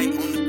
哎。